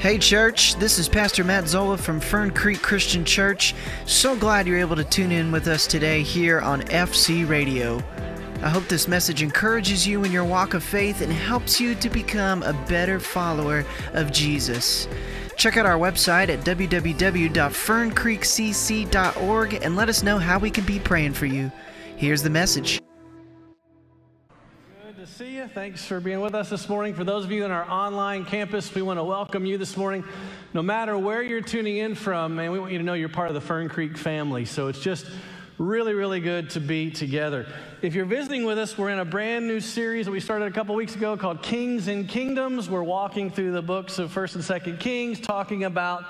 Hey, church, this is Pastor Matt Zola from Fern Creek Christian Church. So glad you're able to tune in with us today here on FC Radio. I hope this message encourages you in your walk of faith and helps you to become a better follower of Jesus. Check out our website at www.ferncreekcc.org and let us know how we can be praying for you. Here's the message. See you. Thanks for being with us this morning. For those of you in our online campus, we want to welcome you this morning. No matter where you're tuning in from, man, we want you to know you're part of the Fern Creek family. So it's just really, really good to be together. If you're visiting with us, we're in a brand new series that we started a couple weeks ago called Kings and Kingdoms. We're walking through the books of 1st and 2nd Kings, talking about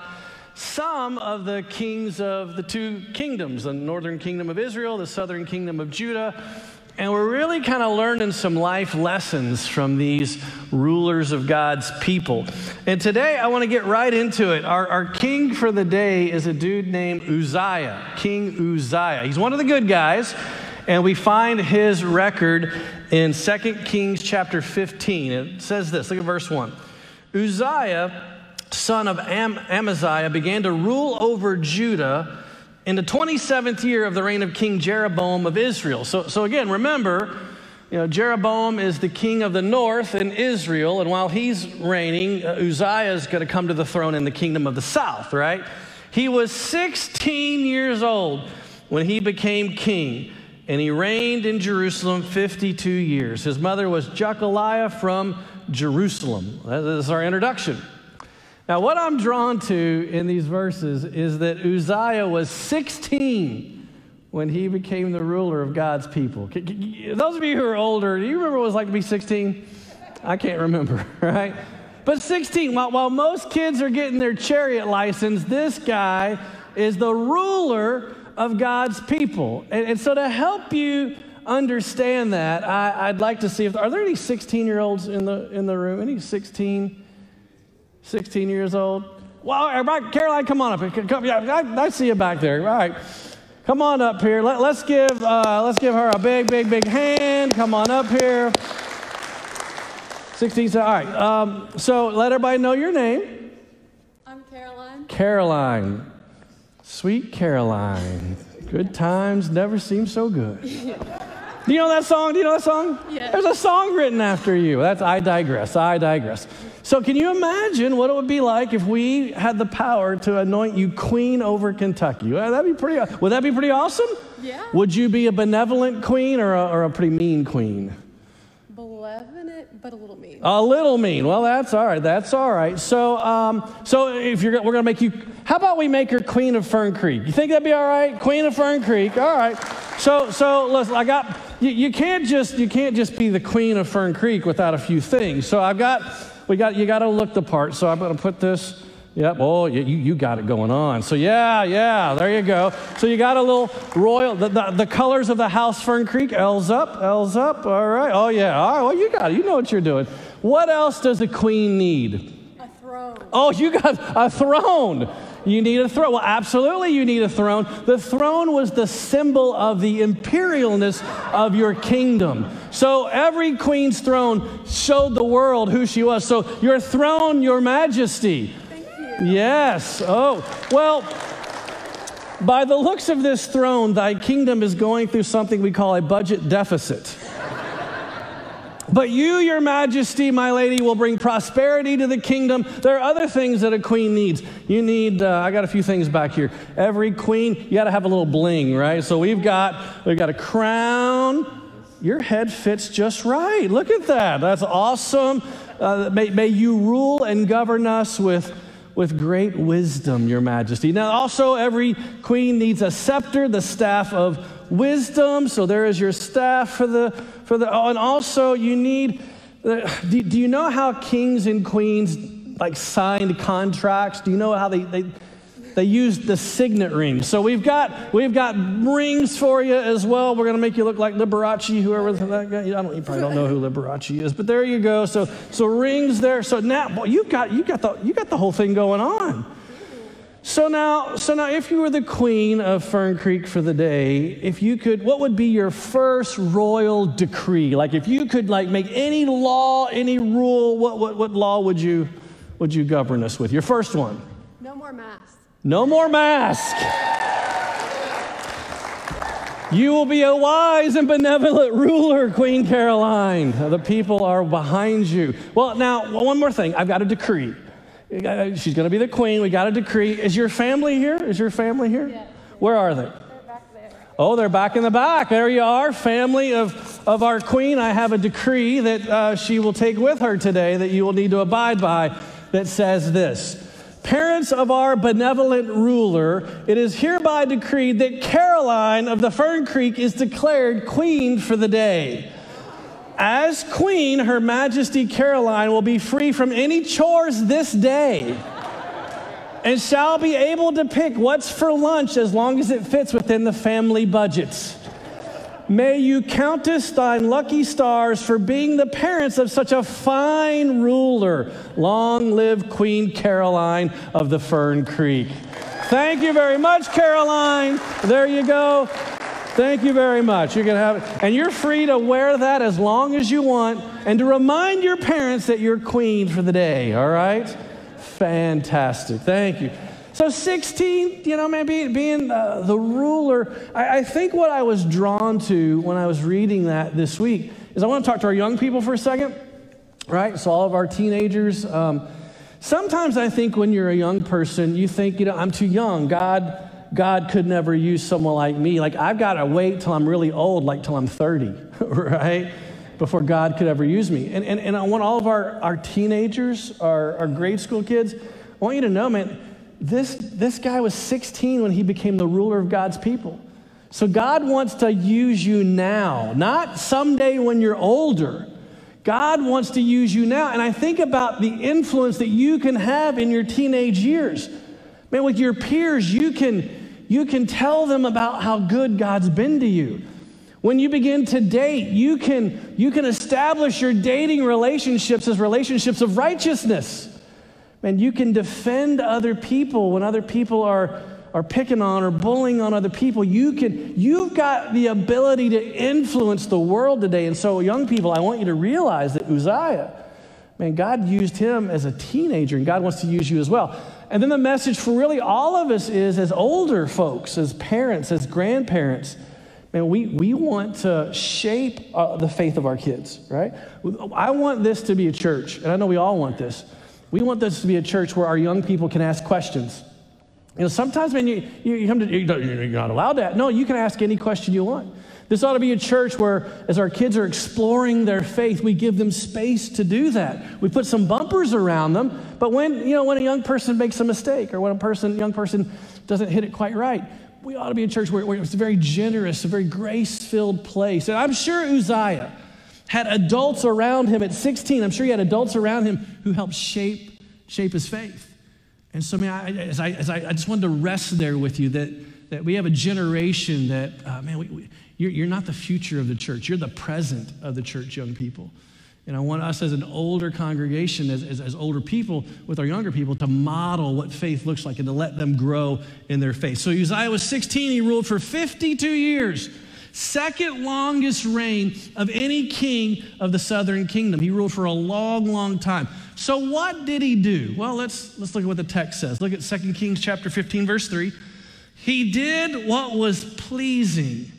some of the kings of the two kingdoms the northern kingdom of Israel, the southern kingdom of Judah. And we're really kind of learning some life lessons from these rulers of God's people. And today I want to get right into it. Our, our king for the day is a dude named Uzziah, King Uzziah. He's one of the good guys. And we find his record in 2 Kings chapter 15. It says this look at verse 1. Uzziah, son of Am- Amaziah, began to rule over Judah in the 27th year of the reign of King Jeroboam of Israel. So, so again, remember, you know, Jeroboam is the king of the north in Israel, and while he's reigning, uh, Uzziah is going to come to the throne in the kingdom of the south, right? He was 16 years old when he became king, and he reigned in Jerusalem 52 years. His mother was Jecoliah from Jerusalem. That is our introduction. Now, what I'm drawn to in these verses is that Uzziah was 16 when he became the ruler of God's people. Those of you who are older, do you remember what it was like to be 16? I can't remember, right? But 16, while, while most kids are getting their chariot license, this guy is the ruler of God's people. And, and so, to help you understand that, I, would like to see if are there any 16 year olds in the in the room? Any 16? 16 years old. Well, everybody, Caroline, come on up. Come, yeah, I, I, see you back there. All right. Come on up here. Let, us give, uh, let's give her a big, big, big hand. Come on up here. 16. All right. Um, so let everybody know your name. I'm Caroline. Caroline. Sweet Caroline. Good times never seem so good. Do you know that song? Do you know that song? Yeah. There's a song written after you. That's I digress. I digress. So, can you imagine what it would be like if we had the power to anoint you queen over Kentucky? Well, that'd be pretty. Would that be pretty awesome? Yeah. Would you be a benevolent queen or a, or a pretty mean queen? Benevolent, but a little mean. A little mean. Well, that's all right. That's all right. So, um, so if you're, we're gonna make you. How about we make her queen of Fern Creek? You think that'd be all right? Queen of Fern Creek. All right. So, so listen. I got. You, you can't just you can't just be the queen of Fern Creek without a few things. So I've got we got, you got to look the part. So I'm going to put this. Yep. Oh, you, you got it going on. So yeah, yeah, there you go. So you got a little royal, the, the, the colors of the house Fern Creek, L's up, L's up. All right. Oh yeah. All right. Well, you got it. You know what you're doing. What else does a queen need? A throne. Oh, you got a throne. You need a throne. Well, absolutely, you need a throne. The throne was the symbol of the imperialness of your kingdom. So every queen's throne showed the world who she was. So your throne, your majesty. Thank you. Yes. Oh, well. By the looks of this throne, thy kingdom is going through something we call a budget deficit. But you, your majesty, my lady, will bring prosperity to the kingdom. There are other things that a queen needs. You need, uh, I got a few things back here. Every queen, you got to have a little bling, right? So we've got, we've got a crown. Your head fits just right. Look at that. That's awesome. Uh, may, may you rule and govern us with, with great wisdom, your majesty. Now, also, every queen needs a scepter, the staff of wisdom. So there is your staff for the for the oh, and also you need uh, do, do you know how kings and queens like signed contracts? Do you know how they, they they used the signet ring. So we've got we've got rings for you as well. We're to make you look like Liberace, whoever that guy. I don't, you probably don't know who Liberace is, but there you go. So so rings there. So now, boy, you got you got the you got the whole thing going on. So now, so now, if you were the queen of Fern Creek for the day, if you could, what would be your first royal decree? Like, if you could, like, make any law, any rule, what, what, what law would you, would you govern us with? Your first one. No more masks. No more mask. You will be a wise and benevolent ruler, Queen Caroline. The people are behind you. Well, now, one more thing. I've got a decree. Uh, she's going to be the queen. We got a decree. Is your family here? Is your family here? Yes. Where are they? They're back there. Oh, they're back in the back. There you are, family of, of our queen. I have a decree that uh, she will take with her today that you will need to abide by that says this Parents of our benevolent ruler, it is hereby decreed that Caroline of the Fern Creek is declared queen for the day. As queen, Her Majesty Caroline will be free from any chores this day and shall be able to pick what's for lunch as long as it fits within the family budgets. May you count us thine lucky stars for being the parents of such a fine ruler. Long live Queen Caroline of the Fern Creek. Thank you very much, Caroline. There you go. Thank you very much. Going to have it. And you're free to wear that as long as you want and to remind your parents that you're queen for the day, all right? Fantastic. Thank you. So 16, you know, man, being, being uh, the ruler, I, I think what I was drawn to when I was reading that this week is I want to talk to our young people for a second, right? So all of our teenagers. Um, sometimes I think when you're a young person, you think, you know, I'm too young. God, God could never use someone like me. Like I've got to wait till I'm really old, like till I'm 30, right? Before God could ever use me. And, and, and I want all of our, our teenagers, our, our grade school kids, I want you to know, man, this, this guy was 16 when he became the ruler of God's people. So God wants to use you now, not someday when you're older. God wants to use you now. And I think about the influence that you can have in your teenage years. Man, with your peers, you can, you can tell them about how good God's been to you. When you begin to date, you can, you can establish your dating relationships as relationships of righteousness. Man, you can defend other people when other people are, are picking on or bullying on other people. You can, you've got the ability to influence the world today. And so, young people, I want you to realize that Uzziah, man, God used him as a teenager, and God wants to use you as well. And then the message for really all of us is as older folks, as parents, as grandparents, man, we, we want to shape uh, the faith of our kids, right? I want this to be a church, and I know we all want this we want this to be a church where our young people can ask questions. You know, sometimes when you, you come to, you're not allowed that. No, you can ask any question you want. This ought to be a church where, as our kids are exploring their faith, we give them space to do that. We put some bumpers around them, but when, you know, when a young person makes a mistake or when a person, young person doesn't hit it quite right, we ought to be a church where, where it's a very generous, a very grace filled place. And I'm sure Uzziah, had adults around him at 16. I'm sure he had adults around him who helped shape, shape his faith. And so, man, I, as, I, as I, I just wanted to rest there with you that, that we have a generation that, uh, man, we, we, you're, you're not the future of the church. You're the present of the church, young people. And I want us as an older congregation, as, as, as, older people with our younger people, to model what faith looks like and to let them grow in their faith. So Uzziah was 16, he ruled for 52 years second longest reign of any king of the southern kingdom. He ruled for a long, long time. So what did he do? Well, let's let's look at what the text says. Look at 2 Kings chapter 15 verse 3. He did what was pleasing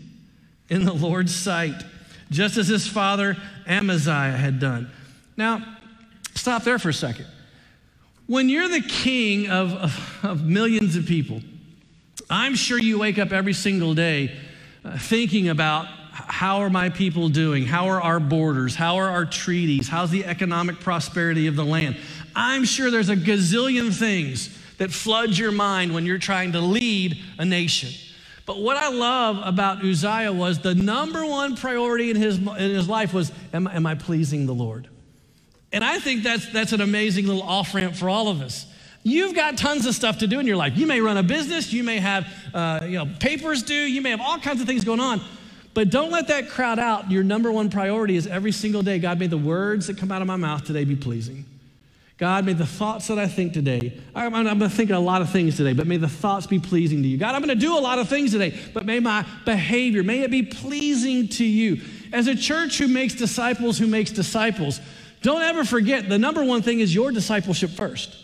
in the Lord's sight, just as his father Amaziah had done. Now, stop there for a second. When you're the king of, of, of millions of people, I'm sure you wake up every single day thinking about how are my people doing? How are our borders? How are our treaties? How's the economic prosperity of the land? I'm sure there's a gazillion things that flood your mind when you're trying to lead a nation. But what I love about Uzziah was the number one priority in his, in his life was, am, am I pleasing the Lord? And I think that's, that's an amazing little off ramp for all of us. You've got tons of stuff to do in your life. You may run a business, you may have uh, you know, papers due, you may have all kinds of things going on. But don't let that crowd out. Your number one priority is every single day, God, may the words that come out of my mouth today be pleasing. God, may the thoughts that I think today, I'm, I'm thinking a lot of things today, but may the thoughts be pleasing to you. God, I'm going to do a lot of things today, but may my behavior, may it be pleasing to you. As a church who makes disciples who makes disciples, Don't ever forget the number one thing is your discipleship first.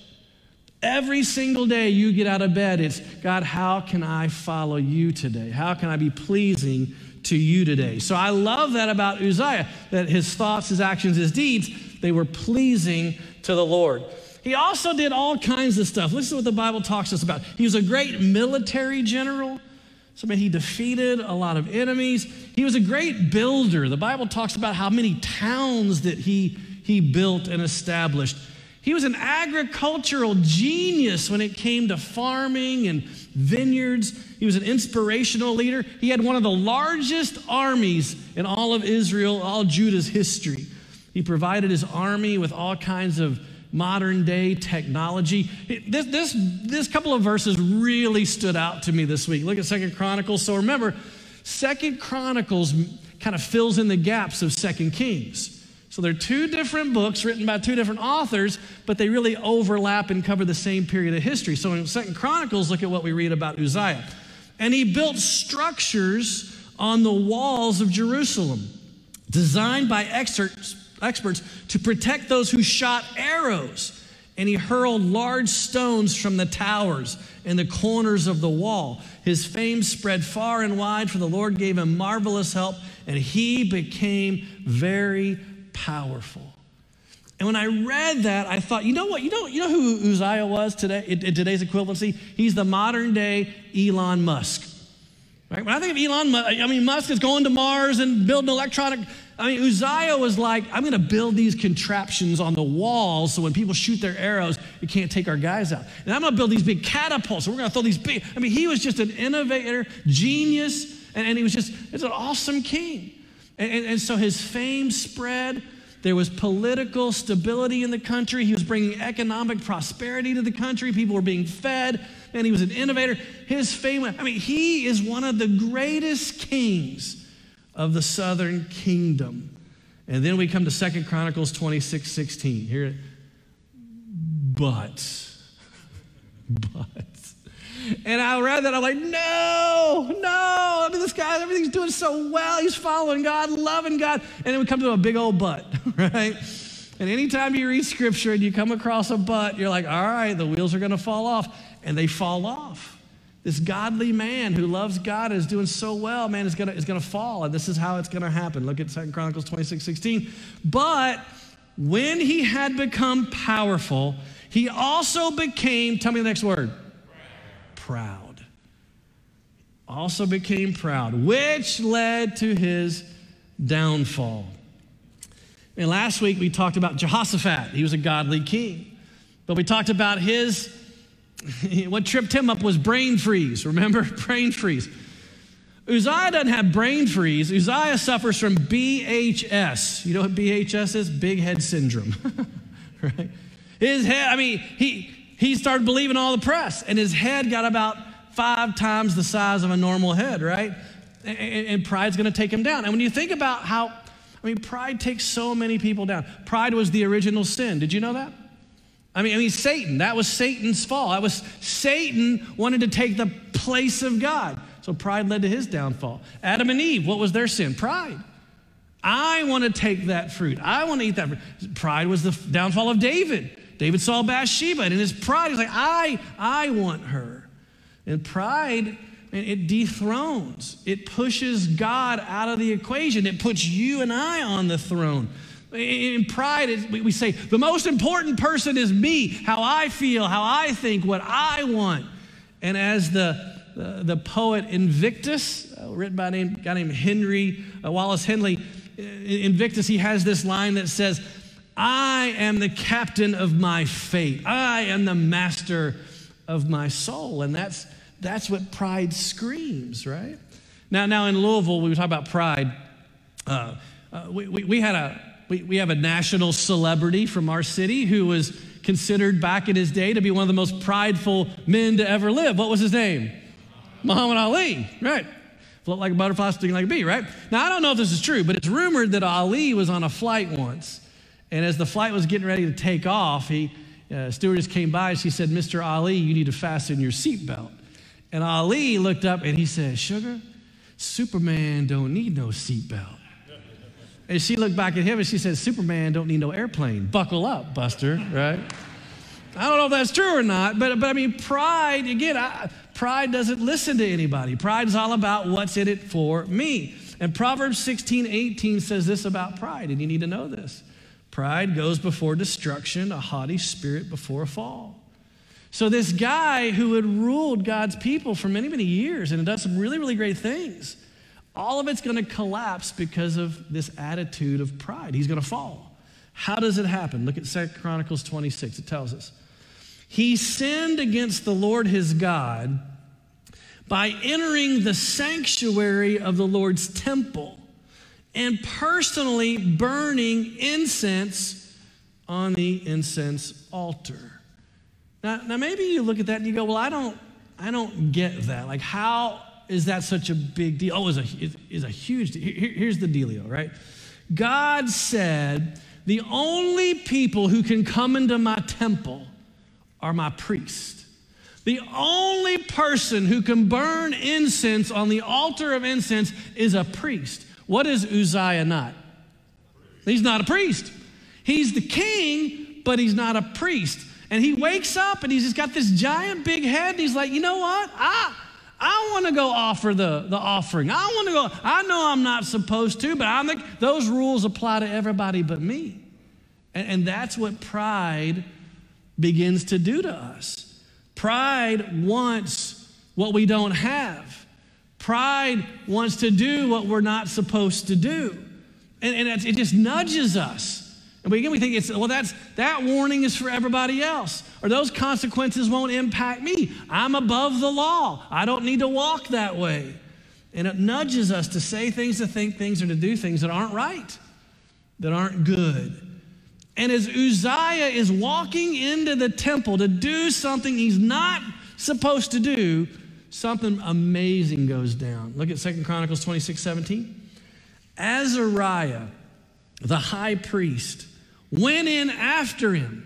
Every single day you get out of bed, it's God, how can I follow you today? How can I be pleasing to you today? So I love that about Uzziah, that his thoughts, his actions, his deeds, they were pleasing to the Lord. He also did all kinds of stuff. Listen to what the Bible talks to us about. He was a great military general. So, I mean, he defeated a lot of enemies. He was a great builder. The Bible talks about how many towns that he, he built and established. He was an agricultural genius when it came to farming and vineyards. He was an inspirational leader. He had one of the largest armies in all of Israel, all Judah's history. He provided his army with all kinds of modern day technology. This, this, this couple of verses really stood out to me this week. Look at Second Chronicles. So remember, Second Chronicles kind of fills in the gaps of Second Kings. So they're two different books written by two different authors, but they really overlap and cover the same period of history. So in Second Chronicles, look at what we read about Uzziah. And he built structures on the walls of Jerusalem, designed by experts, experts to protect those who shot arrows. And he hurled large stones from the towers and the corners of the wall. His fame spread far and wide, for the Lord gave him marvelous help, and he became very powerful. And when I read that, I thought, you know what? You know, you know who Uzziah was today in, today's equivalency? He's the modern day Elon Musk. Right? When I think of Elon Musk, I mean, Musk is going to Mars and building electronic. I mean, Uzziah was like, I'm going to build these contraptions on the walls so when people shoot their arrows, you can't take our guys out. And I'm going to build these big catapults. And we're going to throw these big. I mean, he was just an innovator, genius, and, and he was just, it's an awesome king. And, and, and so his fame spread. There was political stability in the country. He was bringing economic prosperity to the country. People were being fed, and he was an innovator. His fame, I mean, he is one of the greatest kings of the southern kingdom. And then we come to Second Chronicles 26 16. Here, but, but, and I read that, I'm like, no, no. I mean, this guy, everything's doing so well. He's following God, loving God. And then we come to a big old butt, right? And anytime you read scripture and you come across a butt, you're like, all right, the wheels are going to fall off. And they fall off. This godly man who loves God is doing so well, man, is going to is gonna fall. And this is how it's going to happen. Look at Second Chronicles 26 16. But when he had become powerful, he also became, tell me the next word proud. Also became proud, which led to his downfall. And last week we talked about Jehoshaphat. He was a godly king. But we talked about his, what tripped him up was brain freeze. Remember? Brain freeze. Uzziah doesn't have brain freeze. Uzziah suffers from BHS. You know what BHS is? Big head syndrome. right? His head, I mean, he, he started believing all the press, and his head got about five times the size of a normal head, right? And, and pride's gonna take him down. And when you think about how, I mean, pride takes so many people down. Pride was the original sin. Did you know that? I mean, I mean, Satan, that was Satan's fall. That was Satan wanted to take the place of God. So pride led to his downfall. Adam and Eve, what was their sin? Pride. I want to take that fruit. I want to eat that fruit. Pride was the downfall of David. David saw Bathsheba, and in his pride, he's like, I, I want her. And pride, and it dethrones, it pushes God out of the equation, it puts you and I on the throne. In pride, we say, the most important person is me, how I feel, how I think, what I want. And as the, the, the poet Invictus, uh, written by a name, guy named Henry uh, Wallace Henley, Invictus, he has this line that says, I am the captain of my fate. I am the master of my soul. And that's, that's what pride screams, right? Now, now in Louisville, we talking about pride. Uh, uh, we, we, we, had a, we, we have a national celebrity from our city who was considered back in his day to be one of the most prideful men to ever live. What was his name? Muhammad Ali, right? Float like a butterfly, sting like a bee, right? Now, I don't know if this is true, but it's rumored that Ali was on a flight once and as the flight was getting ready to take off, he, uh, stewardess came by and she said, Mr. Ali, you need to fasten your seatbelt. And Ali looked up and he said, Sugar, Superman don't need no seatbelt. And she looked back at him and she said, Superman don't need no airplane. Buckle up, Buster, right? I don't know if that's true or not, but, but I mean, pride, again, I, pride doesn't listen to anybody. Pride is all about what's in it for me. And Proverbs 16, 18 says this about pride, and you need to know this. Pride goes before destruction, a haughty spirit before a fall. So, this guy who had ruled God's people for many, many years and had done some really, really great things, all of it's going to collapse because of this attitude of pride. He's going to fall. How does it happen? Look at 2 Chronicles 26. It tells us. He sinned against the Lord his God by entering the sanctuary of the Lord's temple and personally burning incense on the incense altar. Now, now maybe you look at that and you go, well, I don't, I don't get that. Like, how is that such a big deal? Oh, it's a, it is a huge deal. Here, here's the dealio, right? God said, the only people who can come into my temple are my priests. The only person who can burn incense on the altar of incense is a priest. What is Uzziah not? He's not a priest. He's the king, but he's not a priest. And he wakes up and he's just got this giant big head. And he's like, you know what? I, I want to go offer the, the offering. I want to go. I know I'm not supposed to, but I think those rules apply to everybody but me. And, and that's what pride begins to do to us. Pride wants what we don't have. Pride wants to do what we're not supposed to do. And, and it just nudges us and again, we think it's, well, that's, that warning is for everybody else, or those consequences won't impact me. I'm above the law. I don't need to walk that way. And it nudges us to say things, to think things, or to do things that aren't right, that aren't good. And as Uzziah is walking into the temple to do something he's not supposed to do, something amazing goes down. Look at Second Chronicles 26 17. Azariah, the high priest, went in after him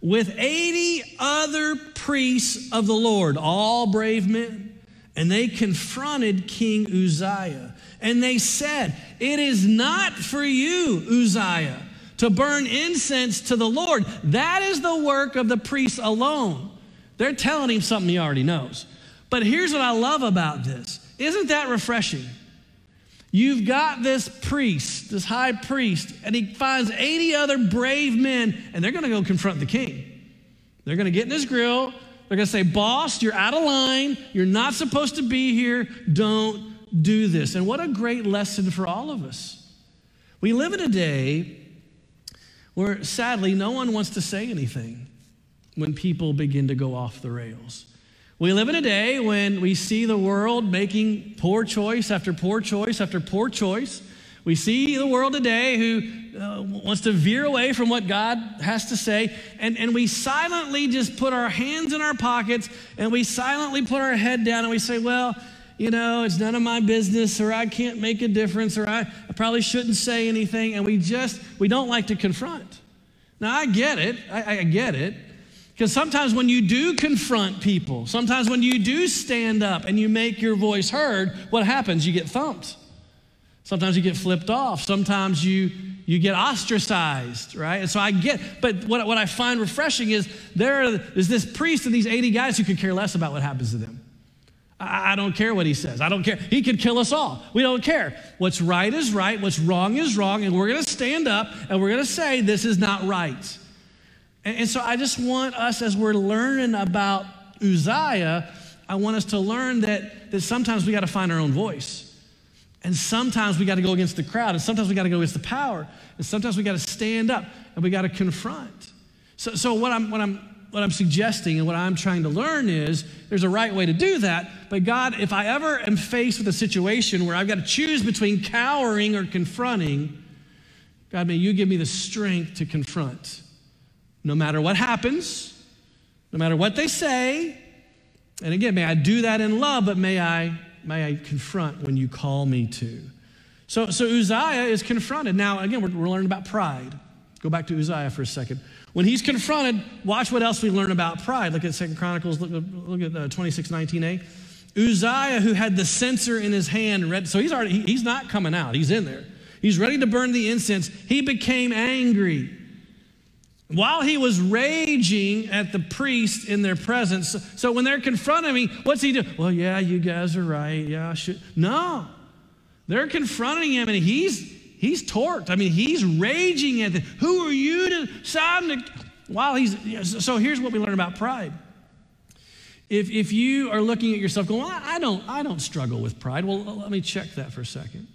with 80 other priests of the Lord, all brave men, and they confronted King Uzziah. And they said, It is not for you, Uzziah, to burn incense to the Lord. That is the work of the priests alone. They're telling him something he already knows. But here's what I love about this. Isn't that refreshing? You've got this priest, this high priest, and he finds 80 other brave men, and they're going to go confront the king. They're going to get in his grill. They're going to say, Boss, you're out of line. You're not supposed to be here. Don't do this. And what a great lesson for all of us. We live in a day where, sadly, no one wants to say anything when people begin to go off the rails. We live in a day when we see the world making poor choice after poor choice after poor choice. We see the world today who uh, wants to veer away from what God has to say, and, and we silently just put our hands in our pockets and we silently put our head down and we say, Well, you know, it's none of my business, or I can't make a difference, or I, I probably shouldn't say anything, and we just, we don't like to confront. Now, I get it, I, I get it. Because sometimes when you do confront people, sometimes when you do stand up and you make your voice heard, what happens? You get thumped. Sometimes you get flipped off. Sometimes you, you get ostracized, right? And so I get, but what, what I find refreshing is there is this priest and these 80 guys who could care less about what happens to them. I, I don't care what he says. I don't care. He could kill us all. We don't care. What's right is right. What's wrong is wrong. And we're going to stand up and we're going to say, this is not right. And, and so I just want us, as we're learning about Uzziah, I want us to learn that, that sometimes we got to find our own voice. And sometimes we got to go against the crowd, and sometimes we got to go against the power, and sometimes we got to stand up and we got to confront. So, so what, I'm, what, I'm, what I'm suggesting and what I'm trying to learn is there's a right way to do that. But God, if I ever am faced with a situation where I've got to choose between cowering or confronting, God, may you give me the strength to confront no matter what happens, no matter what they say. And again, may I do that in love, but may I, may I confront when you call me to. So, so Uzziah is confronted. Now, again, we're, we're learning about pride. Go back to Uzziah for a second. When he's confronted, watch what else we learn about pride. Look at Second Chronicles, look, look at uh, 26, 19a. Uzziah, who had the censer in his hand, read, so he's already, he, he's not coming out, he's in there. He's ready to burn the incense. He became angry. While he was raging at the priest in their presence, so when they're confronting me, what's he do? Well, yeah, you guys are right. Yeah, I should. No, they're confronting him, and he's he's torqued. I mean, he's raging at them. Who are you to decide to? While he's so, here's what we learn about pride. If, if you are looking at yourself going, well, I don't, I don't struggle with pride, well, let me check that for a second.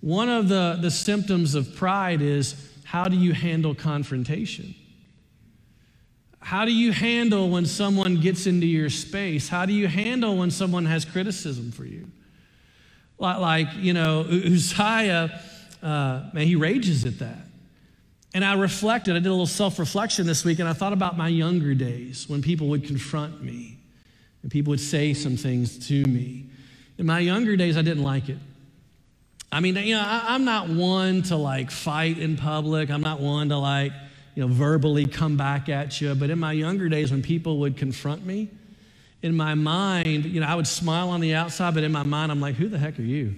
One of the, the symptoms of pride is how do you handle confrontation? How do you handle when someone gets into your space? How do you handle when someone has criticism for you? Like, you know, Uzziah, uh, man, he rages at that. And I reflected, I did a little self reflection this week, and I thought about my younger days when people would confront me and people would say some things to me. In my younger days, I didn't like it. I mean, you know, I, am not one to like fight in public. I'm not one to like, you know, verbally come back at you. But in my younger days, when people would confront me, in my mind, you know, I would smile on the outside, but in my mind, I'm like, who the heck are you?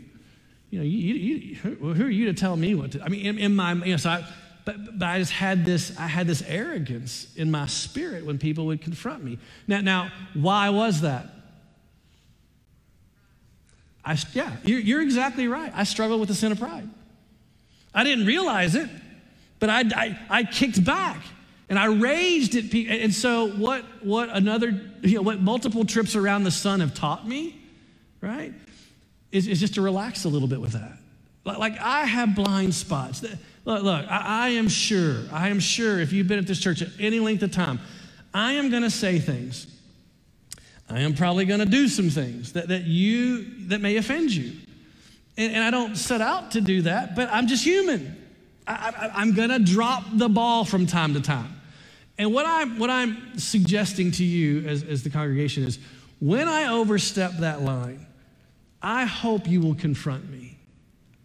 You know, you, you, who, who, are you to tell me what to? I mean, in, in my, you know, so I, but, but I just had this, I had this arrogance in my spirit when people would confront me. Now, now why was that? I, yeah, you're, you're exactly right. I struggled with the sin of pride. I didn't realize it, but I, I, I kicked back and I raged at people. And so, what, what another, you know, what multiple trips around the sun have taught me, right, is, is just to relax a little bit with that. Like, I have blind spots. Look, look I, I am sure, I am sure if you've been at this church at any length of time, I am going to say things. I am probably going to do some things that, that you that may offend you. And, and I don't set out to do that, but I'm just human. I, I'm going to drop the ball from time to time. And what I'm, what I'm suggesting to you as, as the congregation is when I overstep that line, I hope you will confront me.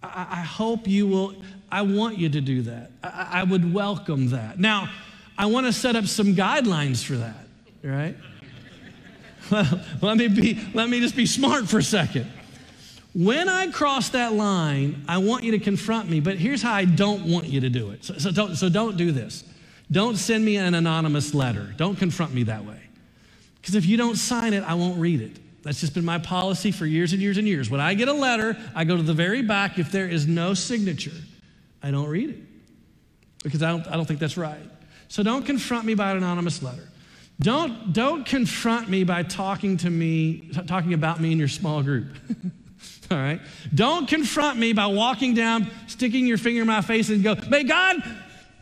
I, I hope you will I want you to do that. I, I would welcome that. Now, I want to set up some guidelines for that, right? Well, let me be, let me just be smart for a second. When I cross that line, I want you to confront me, but here's how I don't want you to do it. So, so, don't, so don't do this. Don't send me an anonymous letter. Don't confront me that way. Because if you don't sign it, I won't read it. That's just been my policy for years and years and years. When I get a letter, I go to the very back. If there is no signature, I don't read it because I don't, I don't think that's right. So don't confront me by an anonymous letter. Don't, don't confront me by talking to me, talking about me in your small group. All right? Don't confront me by walking down, sticking your finger in my face and go, may God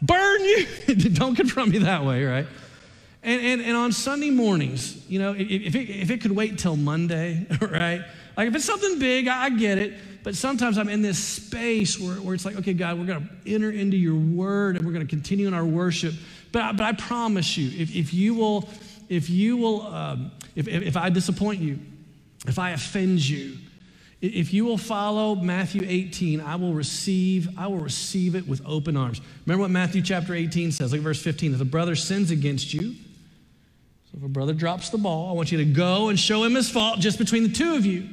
burn you. don't confront me that way, right? And, and, and on Sunday mornings, you know, if it, if it could wait till Monday, right? Like if it's something big, I, I get it. But sometimes I'm in this space where, where it's like, okay, God, we're going to enter into your word and we're going to continue in our worship. But, but I promise you, if, if you will, if you will, um, if, if I disappoint you, if I offend you, if you will follow Matthew 18, I will receive, I will receive it with open arms. Remember what Matthew chapter 18 says. Look at verse 15. If a brother sins against you, so if a brother drops the ball, I want you to go and show him his fault just between the two of you.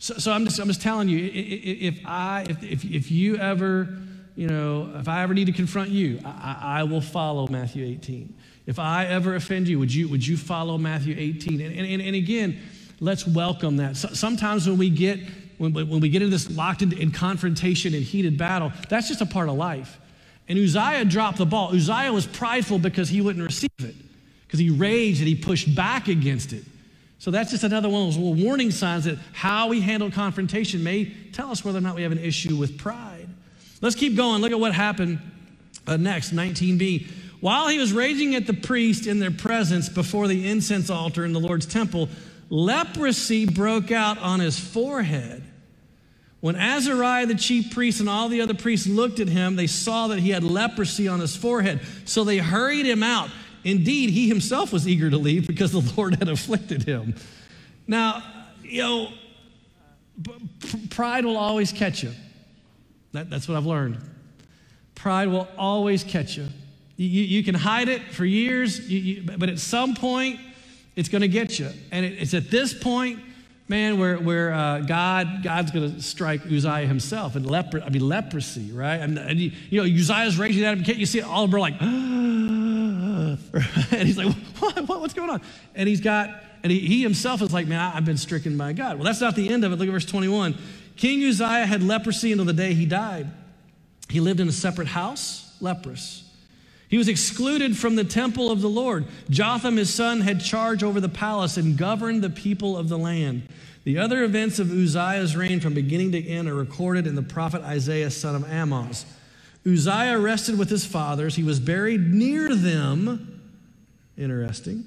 So, so I'm, just, I'm just telling you, if, I, if, if, if you ever, you know, if I ever need to confront you, I, I will follow Matthew 18. If I ever offend you, would you, would you follow Matthew 18? And, and, and again, let's welcome that. So, sometimes when we get when, when we get into this locked in, in confrontation and heated battle, that's just a part of life. And Uzziah dropped the ball. Uzziah was prideful because he wouldn't receive it, because he raged and he pushed back against it. So that's just another one of those little warning signs that how we handle confrontation may tell us whether or not we have an issue with pride. Let's keep going. Look at what happened uh, next, 19b. While he was raging at the priest in their presence before the incense altar in the Lord's temple, leprosy broke out on his forehead. When Azariah, the chief priest, and all the other priests looked at him, they saw that he had leprosy on his forehead. So they hurried him out. Indeed, he himself was eager to leave because the Lord had afflicted him. Now, you know, pride will always catch you. That, that's what I've learned. Pride will always catch you. You, you can hide it for years, you, but at some point, it's going to get you. And it, it's at this point man, where, where uh, God, God's going to strike Uzziah himself and leper, I mean, leprosy, right? And, and you, you, know, Uzziah's raging at him. Can't you see it? All of them like, and he's like, what, what, what's going on? And he's got, and he, he himself is like, man, I, I've been stricken by God. Well, that's not the end of it. Look at verse 21. King Uzziah had leprosy until the day he died. He lived in a separate house, leprous. He was excluded from the temple of the Lord. Jotham, his son, had charge over the palace and governed the people of the land. The other events of Uzziah's reign from beginning to end are recorded in the prophet Isaiah, son of Amoz. Uzziah rested with his fathers. He was buried near them. Interesting.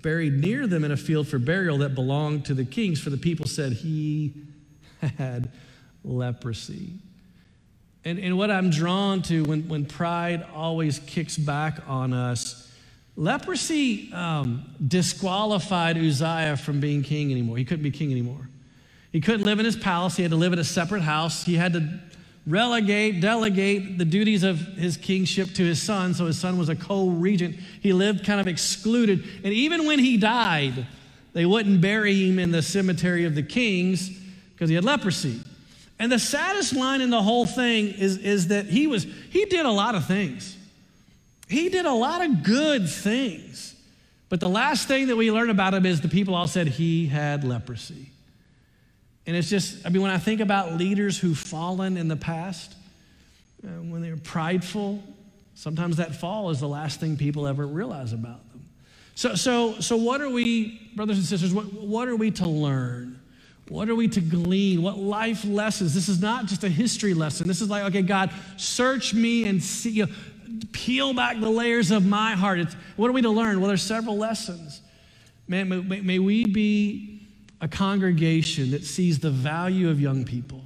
Buried near them in a field for burial that belonged to the kings, for the people said he had leprosy. And, and what I'm drawn to when, when pride always kicks back on us, leprosy um, disqualified Uzziah from being king anymore. He couldn't be king anymore. He couldn't live in his palace, he had to live in a separate house. He had to relegate, delegate the duties of his kingship to his son, so his son was a co regent. He lived kind of excluded. And even when he died, they wouldn't bury him in the cemetery of the kings because he had leprosy. And the saddest line in the whole thing is, is that he was, he did a lot of things. He did a lot of good things. But the last thing that we learn about him is the people all said he had leprosy. And it's just, I mean, when I think about leaders who've fallen in the past, uh, when they're prideful, sometimes that fall is the last thing people ever realize about them. So, so, so what are we, brothers and sisters, what, what are we to learn? What are we to glean? What life lessons? This is not just a history lesson. This is like, okay, God, search me and see, you know, peel back the layers of my heart. It's, what are we to learn? Well, there's several lessons. Man, may, may we be a congregation that sees the value of young people.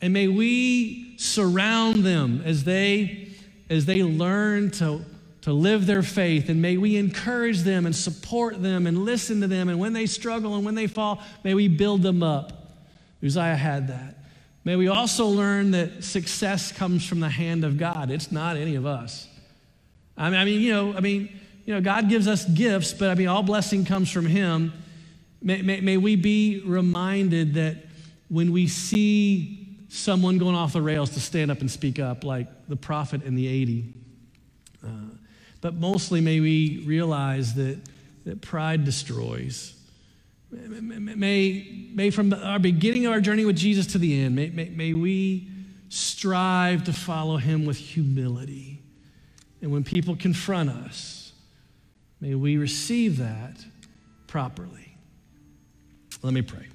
And may we surround them as they, as they learn to to live their faith. And may we encourage them and support them and listen to them. And when they struggle and when they fall, may we build them up. Uzziah had that. May we also learn that success comes from the hand of God. It's not any of us. I mean, I mean, you know, I mean, you know, God gives us gifts, but I mean, all blessing comes from Him. May, may, may we be reminded that when we see someone going off the rails to stand up and speak up, like the prophet in the 80, uh, but mostly may we realize that, that pride destroys. May, may from our beginning of our journey with Jesus to the end, may, may, may we strive to follow him with humility. And when people confront us, may we receive that properly. Let me pray.